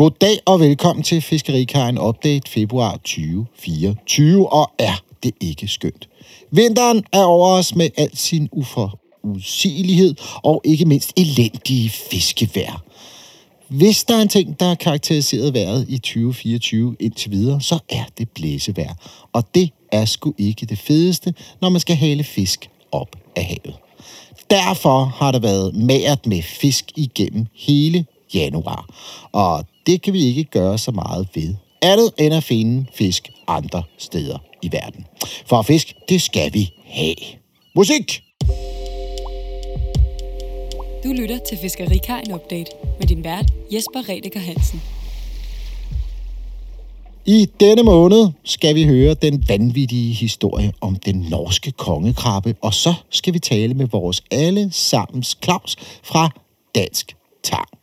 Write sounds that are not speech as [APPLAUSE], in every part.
God dag og velkommen til Fiskerikajen Update februar 2024, og er det ikke skønt. Vinteren er over os med al sin uforudsigelighed og ikke mindst elendige fiskevær. Hvis der er en ting, der har karakteriseret vejret i 2024 indtil videre, så er det blæsevejr. Og det er sgu ikke det fedeste, når man skal hale fisk op af havet. Derfor har der været magert med fisk igennem hele januar. Og det kan vi ikke gøre så meget ved. Andet end at finde fisk andre steder i verden. For fisk, det skal vi have. Musik! Du lytter til Fiskerikajen Update med din vært Jesper Redeker Hansen. I denne måned skal vi høre den vanvittige historie om den norske kongekrabbe, og så skal vi tale med vores alle sammens Claus fra Dansk Tang.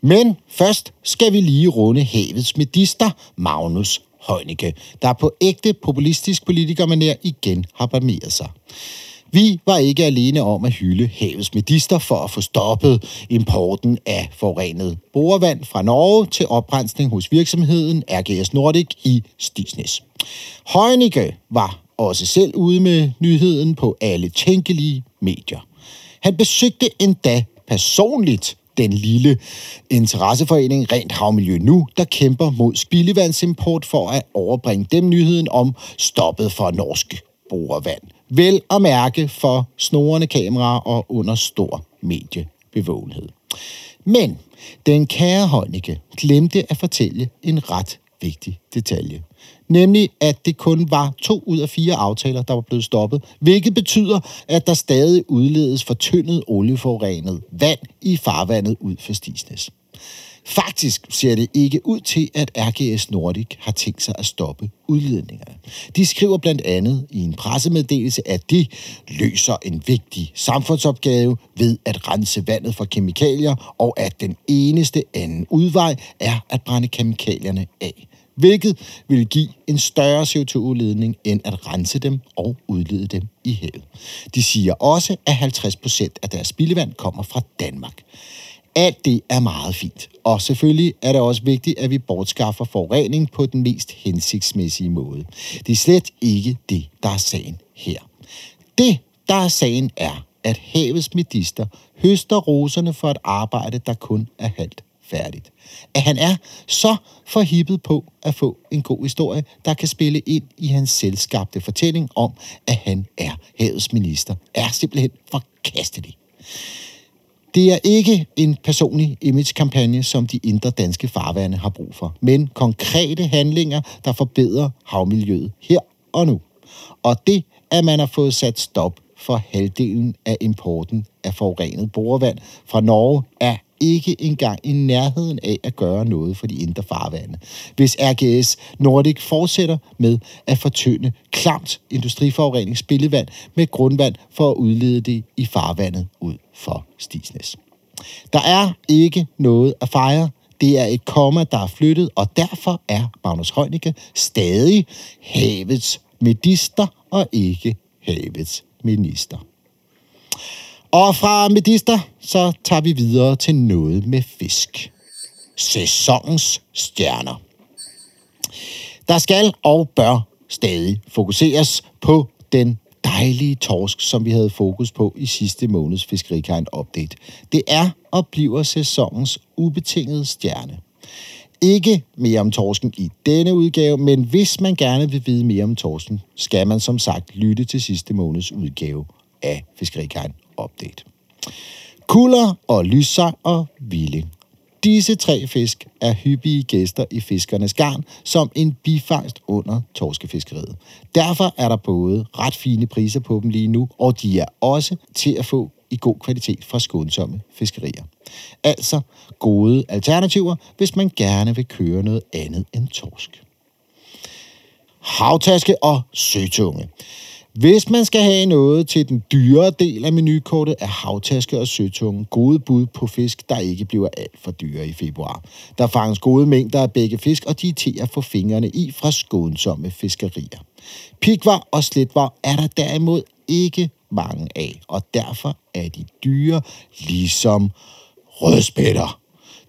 Men først skal vi lige runde havets medister, Magnus Heunicke, der på ægte populistisk politikermanér igen har barmeret sig. Vi var ikke alene om at hylde havets medister for at få stoppet importen af forurenet borevand fra Norge til oprensning hos virksomheden RGS Nordic i Stisnes. Heunicke var også selv ude med nyheden på alle tænkelige medier. Han besøgte endda personligt den lille interesseforening Rent Havmiljø Nu, der kæmper mod spildevandsimport for at overbringe dem nyheden om stoppet for norsk borevand. Vel at mærke for snorende kameraer og under stor mediebevågenhed. Men den kære Heunicke glemte at fortælle en ret vigtig detalje. Nemlig, at det kun var to ud af fire aftaler, der var blevet stoppet, hvilket betyder, at der stadig udledes fortyndet olieforurenet vand i farvandet ud for Stisnes. Faktisk ser det ikke ud til, at RGS Nordic har tænkt sig at stoppe udledningerne. De skriver blandt andet i en pressemeddelelse, at de løser en vigtig samfundsopgave ved at rense vandet for kemikalier, og at den eneste anden udvej er at brænde kemikalierne af hvilket vil give en større CO2-udledning end at rense dem og udlede dem i havet. De siger også, at 50 procent af deres spildevand kommer fra Danmark. Alt det er meget fint, og selvfølgelig er det også vigtigt, at vi bortskaffer forurening på den mest hensigtsmæssige måde. Det er slet ikke det, der er sagen her. Det, der er sagen, er, at havets medister høster roserne for et arbejde, der kun er halvt færdigt. At han er så forhippet på at få en god historie, der kan spille ind i hans selvskabte fortælling om, at han er havets minister, er simpelthen forkastelig. Det er ikke en personlig imagekampagne, som de indre danske farvande har brug for, men konkrete handlinger, der forbedrer havmiljøet her og nu. Og det, at man har fået sat stop for halvdelen af importen af forurenet borevand fra Norge, er ikke engang i nærheden af at gøre noget for de indre farvande. Hvis RGS Nordic fortsætter med at fortynde klamt industriforureningsbillevand med grundvand for at udlede det i farvandet ud for Stisnes. Der er ikke noget at fejre. Det er et komma, der er flyttet, og derfor er Magnus Heunicke stadig havets medister og ikke havets minister. Og fra medister, så tager vi videre til noget med fisk. Sæsonens stjerner. Der skal og bør stadig fokuseres på den dejlige torsk, som vi havde fokus på i sidste måneds Fiskerikajen Update. Det er og bliver sæsonens ubetingede stjerne. Ikke mere om torsken i denne udgave, men hvis man gerne vil vide mere om torsken, skal man som sagt lytte til sidste måneds udgave af Fiskerikajen Update. Kuller og lyssej og villing. Disse tre fisk er hyppige gæster i fiskernes garn som en bifangst under torskefiskeriet. Derfor er der både ret fine priser på dem lige nu, og de er også til at få i god kvalitet fra skånsomme fiskerier. Altså gode alternativer, hvis man gerne vil køre noget andet end torsk. Havtaske og søtunge. Hvis man skal have noget til den dyre del af menukortet, er havtaske og søtunge gode bud på fisk, der ikke bliver alt for dyre i februar. Der fanges gode mængder af begge fisk, og de er til at få fingrene i fra skånsomme fiskerier. Pikvar og sletvar er der derimod ikke mange af, og derfor er de dyre ligesom rødspætter.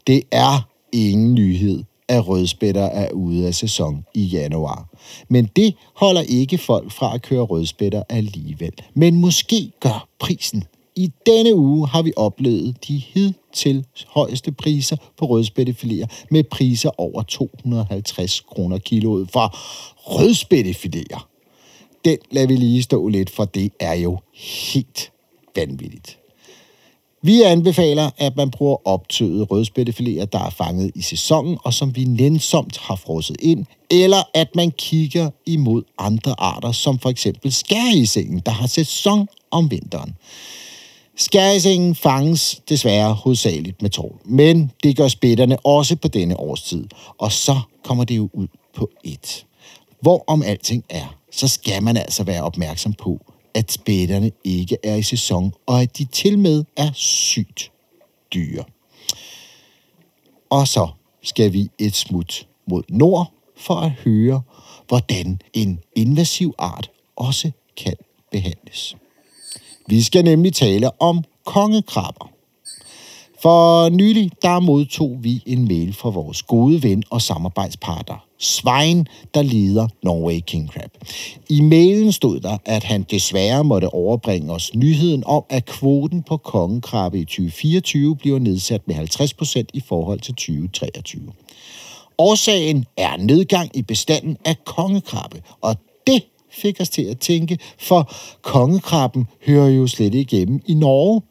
Det er ingen nyhed, at rødspætter er ude af sæson i januar. Men det holder ikke folk fra at køre rødspætter alligevel. Men måske gør prisen. I denne uge har vi oplevet de hidtil højeste priser på rødspættefiléer med priser over 250 kroner kiloet for rødspættefiléer. Den lader vi lige stå lidt, for det er jo helt vanvittigt. Vi anbefaler, at man bruger optøede rødspættefiléer, der er fanget i sæsonen, og som vi nænsomt har frosset ind, eller at man kigger imod andre arter, som for eksempel skærisengen, der har sæson om vinteren. Skærisengen fanges desværre hovedsageligt med tål, men det gør spætterne også på denne årstid, og så kommer det jo ud på et. Hvor om alting er, så skal man altså være opmærksom på, at spætterne ikke er i sæson, og at de til med er sygt dyre. Og så skal vi et smut mod nord for at høre, hvordan en invasiv art også kan behandles. Vi skal nemlig tale om kongekrabber. For nylig der modtog vi en mail fra vores gode ven og samarbejdspartner, Svein, der lider Norway King Crab. I mailen stod der, at han desværre måtte overbringe os nyheden om, at kvoten på kongekrabbe i 2024 bliver nedsat med 50% i forhold til 2023. Årsagen er nedgang i bestanden af kongekrabbe, og det fik os til at tænke, for kongekrabben hører jo slet ikke hjemme i Norge.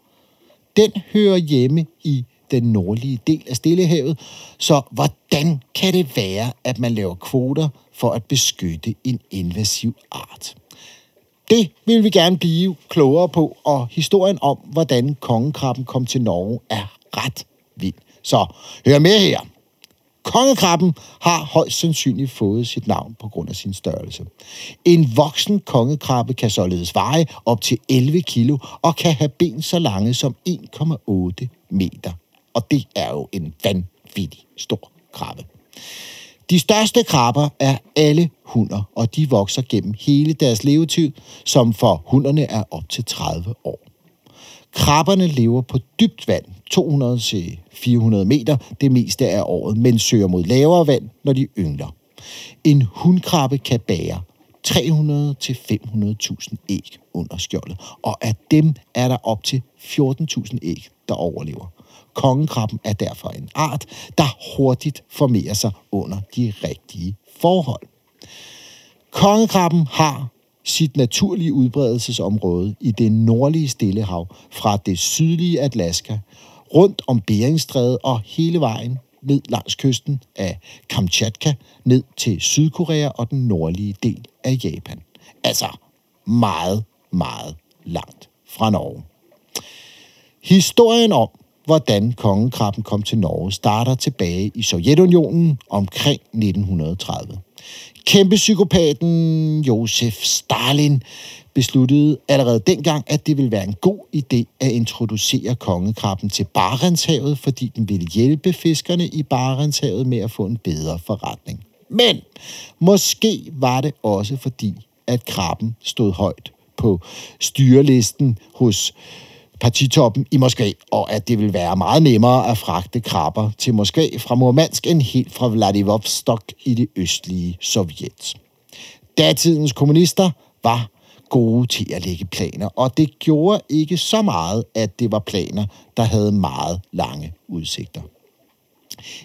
Den hører hjemme i den nordlige del af Stillehavet. Så hvordan kan det være, at man laver kvoter for at beskytte en invasiv art? Det vil vi gerne blive klogere på, og historien om, hvordan kongekrabben kom til Norge, er ret vild. Så hør med her. Kongekrabben har højst sandsynligt fået sit navn på grund af sin størrelse. En voksen kongekrabbe kan således veje op til 11 kilo og kan have ben så lange som 1,8 meter. Og det er jo en vanvittig stor krabbe. De største krabber er alle hunder, og de vokser gennem hele deres levetid, som for hunderne er op til 30 år. Krabberne lever på dybt vand, 200-400 meter det meste af året, men søger mod lavere vand, når de yngler. En hundkrabbe kan bære 300-500.000 æg under skjoldet, og af dem er der op til 14.000 æg, der overlever. Kongekrabben er derfor en art, der hurtigt formerer sig under de rigtige forhold. Kongekrabben har sit naturlige udbredelsesområde i det nordlige Stillehav fra det sydlige Alaska, rundt om Beringstrædet og hele vejen ned langs kysten af Kamchatka, ned til Sydkorea og den nordlige del af Japan. Altså meget, meget langt fra Norge. Historien om, hvordan kongekrabben kom til Norge, starter tilbage i Sovjetunionen omkring 1930. Kæmpe psykopaten Josef Stalin besluttede allerede dengang, at det ville være en god idé at introducere kongekrabben til Barentshavet, fordi den ville hjælpe fiskerne i Barentshavet med at få en bedre forretning. Men måske var det også fordi, at krabben stod højt på styrelisten hos partitoppen i Moskva, og at det vil være meget nemmere at fragte krabber til Moskva fra Murmansk end helt fra Vladivostok i det østlige Sovjet. Datidens kommunister var gode til at lægge planer, og det gjorde ikke så meget, at det var planer, der havde meget lange udsigter.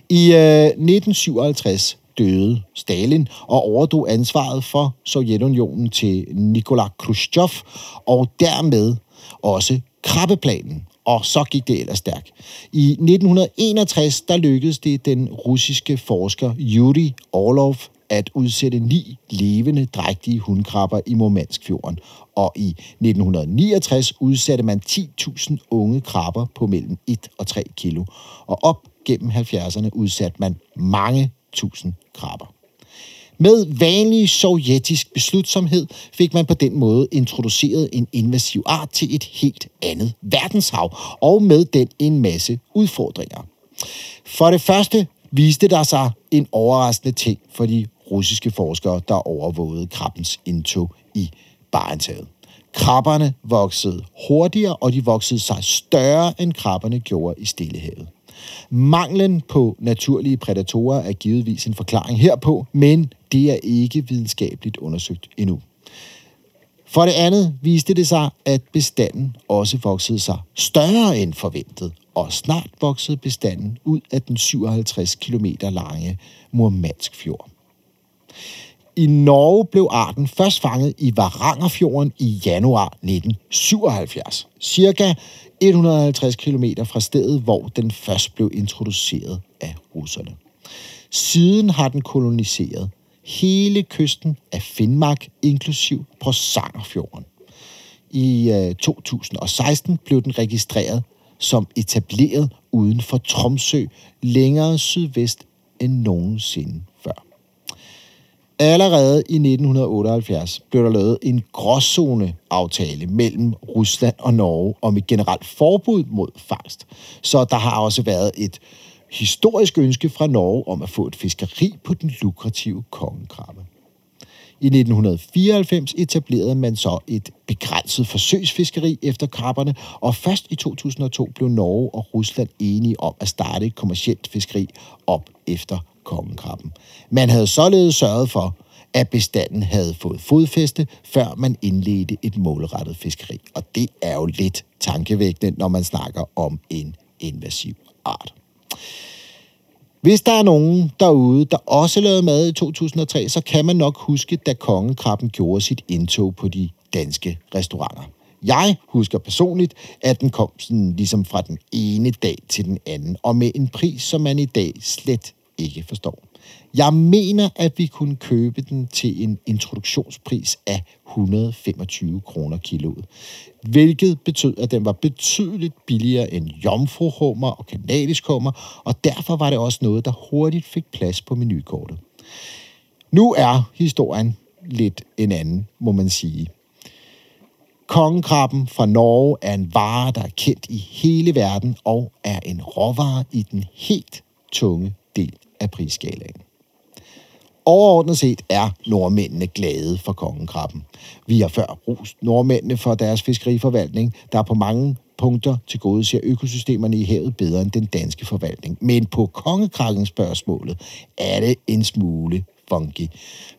I øh, 1957 døde Stalin og overdrog ansvaret for Sovjetunionen til Nikolaj Khrushchev, og dermed også krabbeplanen, og så gik det ellers stærkt. I 1961, der lykkedes det den russiske forsker Yuri Orlov at udsætte ni levende, drægtige hundkrabber i Murmanskfjorden. Og i 1969 udsatte man 10.000 unge krabber på mellem 1 og 3 kilo. Og op gennem 70'erne udsatte man mange tusind krabber. Med vanlig sovjetisk beslutsomhed fik man på den måde introduceret en invasiv art til et helt andet verdenshav, og med den en masse udfordringer. For det første viste der sig en overraskende ting for de russiske forskere, der overvågede krabbens indtog i Barentshavet. Krabberne voksede hurtigere, og de voksede sig større, end krabberne gjorde i Stillehavet. Manglen på naturlige prædatorer er givetvis en forklaring herpå, men det er ikke videnskabeligt undersøgt endnu. For det andet viste det sig, at bestanden også voksede sig større end forventet, og snart voksede bestanden ud af den 57 km lange Murmansk fjord. I Norge blev arten først fanget i Varangerfjorden i januar 1977, cirka 150 km fra stedet, hvor den først blev introduceret af russerne. Siden har den koloniseret hele kysten af Finnmark, inklusiv på Sangerfjorden. I øh, 2016 blev den registreret som etableret uden for Tromsø, længere sydvest end nogensinde før. Allerede i 1978 blev der lavet en gråzone-aftale mellem Rusland og Norge om et generelt forbud mod fangst. Så der har også været et historisk ønske fra Norge om at få et fiskeri på den lukrative kongekrabbe. I 1994 etablerede man så et begrænset forsøgsfiskeri efter krabberne, og først i 2002 blev Norge og Rusland enige om at starte et kommercielt fiskeri op efter kongekrabben. Man havde således sørget for, at bestanden havde fået fodfæste, før man indledte et målrettet fiskeri. Og det er jo lidt tankevækkende, når man snakker om en invasiv art. Hvis der er nogen derude, der også lavede mad i 2003, så kan man nok huske, da kongekrabben gjorde sit indtog på de danske restauranter. Jeg husker personligt, at den kom sådan ligesom fra den ene dag til den anden, og med en pris, som man i dag slet ikke forstår. Jeg mener, at vi kunne købe den til en introduktionspris af 125 kroner kiloet, hvilket betød, at den var betydeligt billigere end jomfruhummer og kanadisk hummer, og derfor var det også noget, der hurtigt fik plads på menukortet. Nu er historien lidt en anden, må man sige. Kongekrabben fra Norge er en vare, der er kendt i hele verden og er en råvare i den helt tunge del af prisskalaen. Overordnet set er nordmændene glade for kongekrabben. Vi har før rost nordmændene for deres fiskeriforvaltning, der på mange punkter til gode ser økosystemerne i havet bedre end den danske forvaltning. Men på kongekrakkens spørgsmålet er det en smule funky.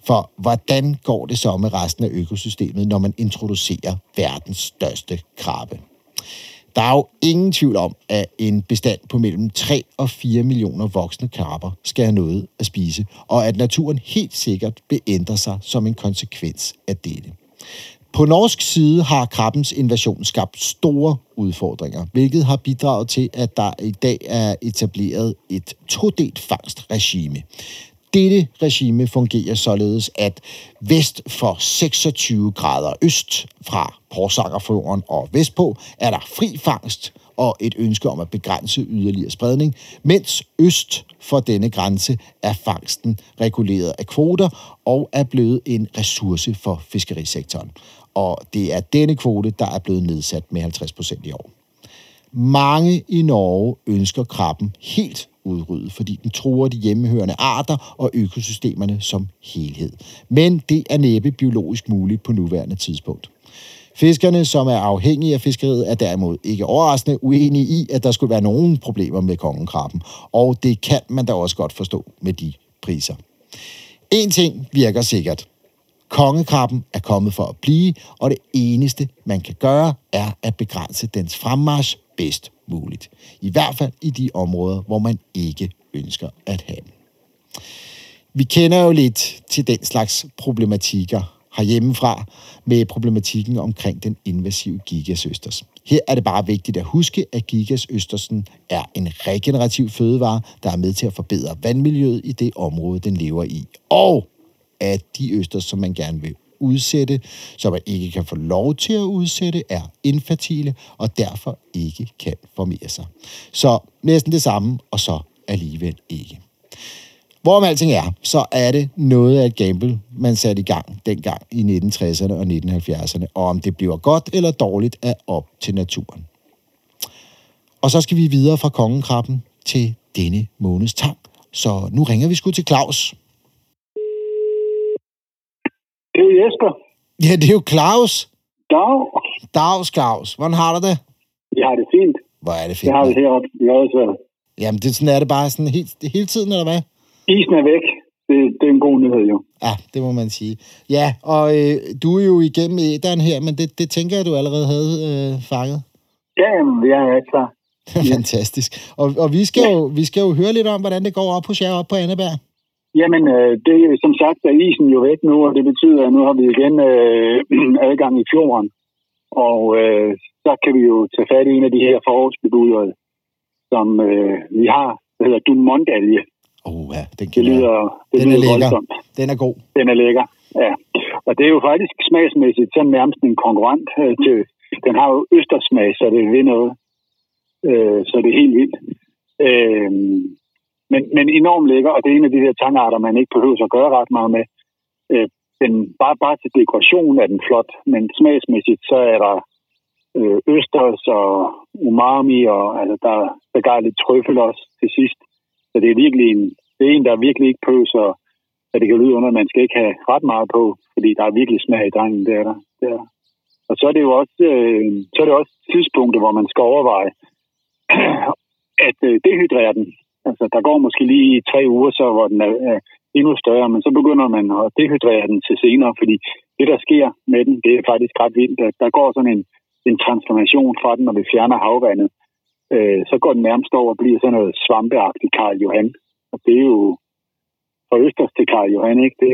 For hvordan går det så med resten af økosystemet, når man introducerer verdens største krabbe? Der er jo ingen tvivl om, at en bestand på mellem 3 og 4 millioner voksne karper skal have noget at spise, og at naturen helt sikkert vil ændre sig som en konsekvens af dette. På norsk side har krabbens invasion skabt store udfordringer, hvilket har bidraget til, at der i dag er etableret et todelt fangstregime. Dette regime fungerer således, at vest for 26 grader øst fra Porsangerfjorden og vestpå er der fri fangst og et ønske om at begrænse yderligere spredning, mens øst for denne grænse er fangsten reguleret af kvoter og er blevet en ressource for fiskerisektoren. Og det er denne kvote, der er blevet nedsat med 50 procent i år. Mange i Norge ønsker krabben helt udryddet, fordi den truer de hjemmehørende arter og økosystemerne som helhed. Men det er næppe biologisk muligt på nuværende tidspunkt. Fiskerne, som er afhængige af fiskeriet, er derimod ikke overraskende uenige i, at der skulle være nogen problemer med kongekrabben, og det kan man da også godt forstå med de priser. En ting virker sikkert. Kongekrabben er kommet for at blive, og det eneste, man kan gøre, er at begrænse dens fremmarsch bedst muligt. I hvert fald i de områder, hvor man ikke ønsker at have dem. Vi kender jo lidt til den slags problematikker herhjemmefra med problematikken omkring den invasive gigasøsters. Her er det bare vigtigt at huske, at gigasøstersen er en regenerativ fødevare, der er med til at forbedre vandmiljøet i det område, den lever i. Og at de østers, som man gerne vil udsætte, som man ikke kan få lov til at udsætte, er infertile og derfor ikke kan formere sig. Så næsten det samme, og så alligevel ikke. Hvorom alting er, så er det noget af et gamble, man satte i gang dengang i 1960'erne og 1970'erne, og om det bliver godt eller dårligt er op til naturen. Og så skal vi videre fra kongekrabben til denne måneds tang. Så nu ringer vi sgu til Claus. Det er Jesper. Ja, det er jo Claus. Dag. Dags Claus. Hvordan har du det? Jeg har det fint. Hvor er det Jeg fint. har det heroppe i Odsvær. Jamen, det, sådan er det bare sådan helt, hele tiden, eller hvad? Isen er væk. Det, det er en god nyhed jo. Ja, det må man sige. Ja, og øh, du er jo igennem æderen her, men det, det tænker jeg, du allerede havde øh, fanget. Ja, jamen, jeg er klar. [LAUGHS] Fantastisk. Og, og vi, skal jo, vi skal jo høre lidt om, hvordan det går op hos jer op på Anneberg. Jamen, øh, det, som sagt er isen jo væk nu, og det betyder, at nu har vi igen øh, [CLEARS THROAT] adgang i fjorden. Og øh, så kan vi jo tage fat i en af de her forårsbebudere, som øh, vi har, der hedder Dumont-alge. Oh, ja, den Det lyder, det Den er lyder lækker. voldsomt. Den er god. Den er lækker, ja. Og det er jo faktisk smagsmæssigt sådan nærmest en konkurrent øh, til... Den har jo østersmag, så det vil noget. Øh, så det er helt vildt. Øh, men, men enormt lækker, og det er en af de der tangarter, man ikke behøver at gøre ret meget med. Øh, den, bare, bare til dekoration er den flot, men smagsmæssigt, så er der øh, østers og umami, og altså, der, der gør lidt trøffel også til sidst. Så det er virkelig en, det er en, der virkelig ikke pøser, at det kan lyde under, at man skal ikke have ret meget på, fordi der er virkelig smag i drengen, det er der. Det er. der. Og så er det jo også, øh, så er det også tidspunkter, hvor man skal overveje [CLEARS THROAT] at øh, dehydrere den. Altså, der går måske lige tre uger, så hvor den er øh, endnu større, men så begynder man at dehydrere den til senere, fordi det, der sker med den, det er faktisk ret vildt. at Der går sådan en, en transformation fra den, når vi fjerner havvandet. Øh, så går den nærmest over og bliver sådan noget svampeagtigt Karl Johan. Og det er jo fra Østers til Karl Johan, ikke? Det,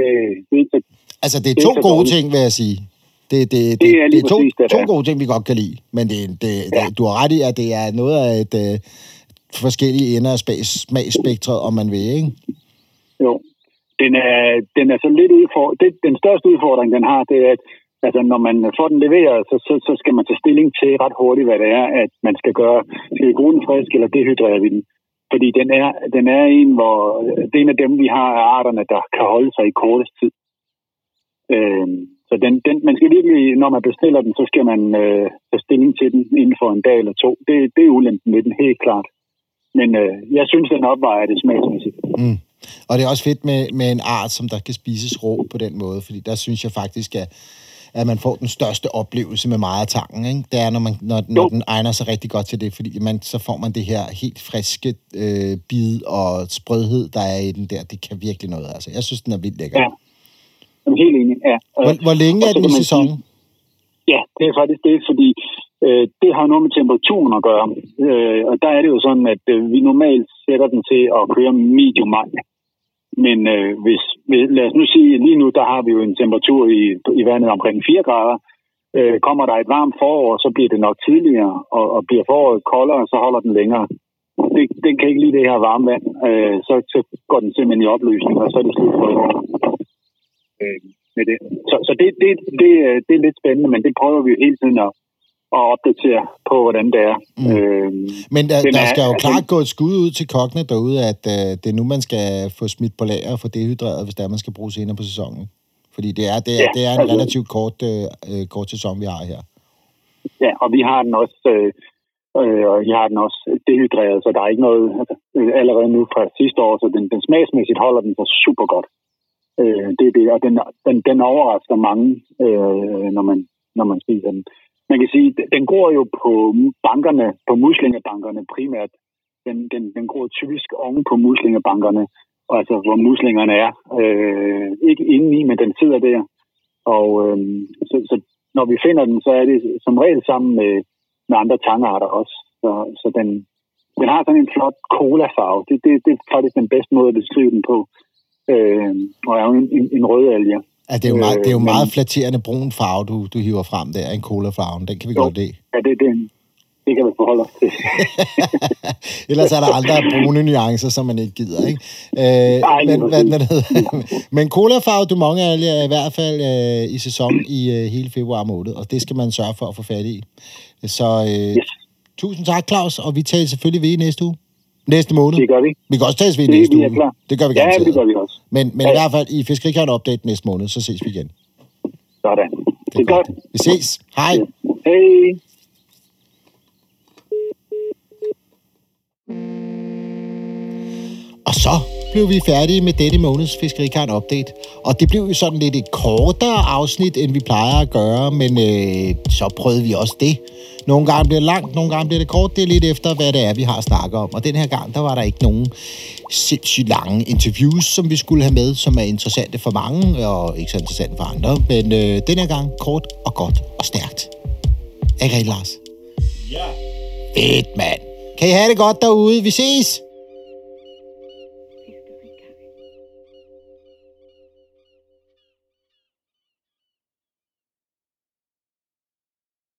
det så Altså, det er Det er to gode ting, vil jeg sige. Det, det, det, Det er det er to, præcis det, to der gode ting, vi godt kan lide. Men det, det, Ja. det, du har ret i, at det er noget af et øh, forskellige ender af smagsspektret, om man vil, ikke? Jo. Den er, den er så lidt udfordring. Det, den største udfordring, den har, det er, at altså, når man får den leveret, så, så, så skal man tage stilling til ret hurtigt, hvad det er, at man skal gøre. Skal vi bruge den frisk, eller dehydrerer vi den? Fordi den er, den er en, hvor det er en af dem, vi har af arterne, der kan holde sig i kortest tid. Øhm, så den, den, man skal virkelig, når man bestiller den, så skal man øh, tage stilling til den inden for en dag eller to. Det, det er ulempen med den, helt klart. Men øh, jeg synes, den opvejer det smagsmæssigt. Mm. Og det er også fedt med, med en art, som der kan spises rå på den måde, fordi der synes jeg faktisk, at, at man får den største oplevelse med meget af tangen. Ikke? Det er, når, man, når, når den egner sig rigtig godt til det, fordi man, så får man det her helt friske øh, bid og sprødhed, der er i den der. Det kan virkelig noget. Altså, jeg synes, den er vildt lækker. Ja. Jeg er helt enig, ja. Hvor, hvor længe er den i sæsonen? Ja, det er faktisk det, fordi øh, det har noget med temperaturen at gøre. Øh, og der er det jo sådan, at øh, vi normalt sætter den til at køre medium high. Men øh, hvis, lad os nu sige, lige nu der har vi jo en temperatur i, i vandet omkring 4 grader. Øh, kommer der et varmt forår, så bliver det nok tidligere, og, og bliver foråret koldere, så holder den længere. Det, den kan ikke lide det her varme vand, øh, så, så går den simpelthen i opløsning, og så er det slut for i år. Øh, med det. Så, så det, det, det, øh, det er lidt spændende, men det prøver vi jo hele tiden at, at opdatere på, hvordan det er. Mm. Mm. Øh, Men der, der er- skal jo altså- klart gå et skud ud til kokkene derude, at øh, det er nu, man skal få smidt på lager og få dehydreret, hvis det er, man skal bruge senere på sæsonen. Fordi det er, det er, Ja, det er en altså- relativt kort, øh, øh, kort sæson, vi har her. Ja, og vi har den også, øh, øh, og jeg har den også dehydreret, så der er ikke noget altså, øh, allerede nu fra sidste år, så den, den smagsmæssigt holder den sig super godt. Øh, det er det, og den, den, den overrasker mange, øh, når, man, når man spiser den. Man kan sige, den- går gror jo på bankerne, på muslingebankerne primært. Den, den, den gror typisk oven på muslingebankerne, altså hvor muslingerne er. Øh, ikke inde i, men den sidder der. Og øh, så, så når vi finder den, så er det som regel sammen med, med andre tangarter også. Så, så den, den har sådan en flot cola-farve. Det, det, det er faktisk den bedste måde at beskrive den på. Øh, og er jo en, en, en rød alge. Altså, det er jo meget, Øh, det er jo men- meget flatterende brun farve, du, du hiver frem der, en cola-farven. Den kan vi Jo. godt lide. Ja, det, det, det kan vi forholde os til. [LAUGHS] Ellers er der andre brune nuancer, som man ikke gider, ikke? Øh, Nej, men, hvad, [LAUGHS] hvad men colafarve du mange alge er i hvert fald øh, i sæson i øh, hele februar måned, og det skal man sørge for at få fat i. Så øh, Yes. tusind tak, Claus, og vi taler selvfølgelig ved i næste uge. Næste måned. Det gør vi. Vi kan også tales ved i Det- næste er uge. Det gør vi Ja, garanteret. det gør vi også. Men, men Ja. i hvert fald i Fiskerikeren Update næste måned, så ses vi igen. Sådan. Det er godt. Vi ses. Hej. Hej. Og så blev vi færdige med denne måneds Fiskerikaren Update. Og det blev jo sådan lidt et kortere afsnit, end vi plejer at gøre, men øh, så prøvede vi også det. Nogle gange bliver det langt, nogle gange bliver det kort. Det er lidt efter, hvad det er, vi har snakket om. Og den her gang, der var der ikke nogen sindssygt lange interviews, som vi skulle have med, som er interessante for mange, og ikke så interessante for andre. Men øh, den her gang kort og godt og stærkt. Ikke rigtigt, Lars? Ja. Fedt, mand. Kan I have det godt derude? Vi ses!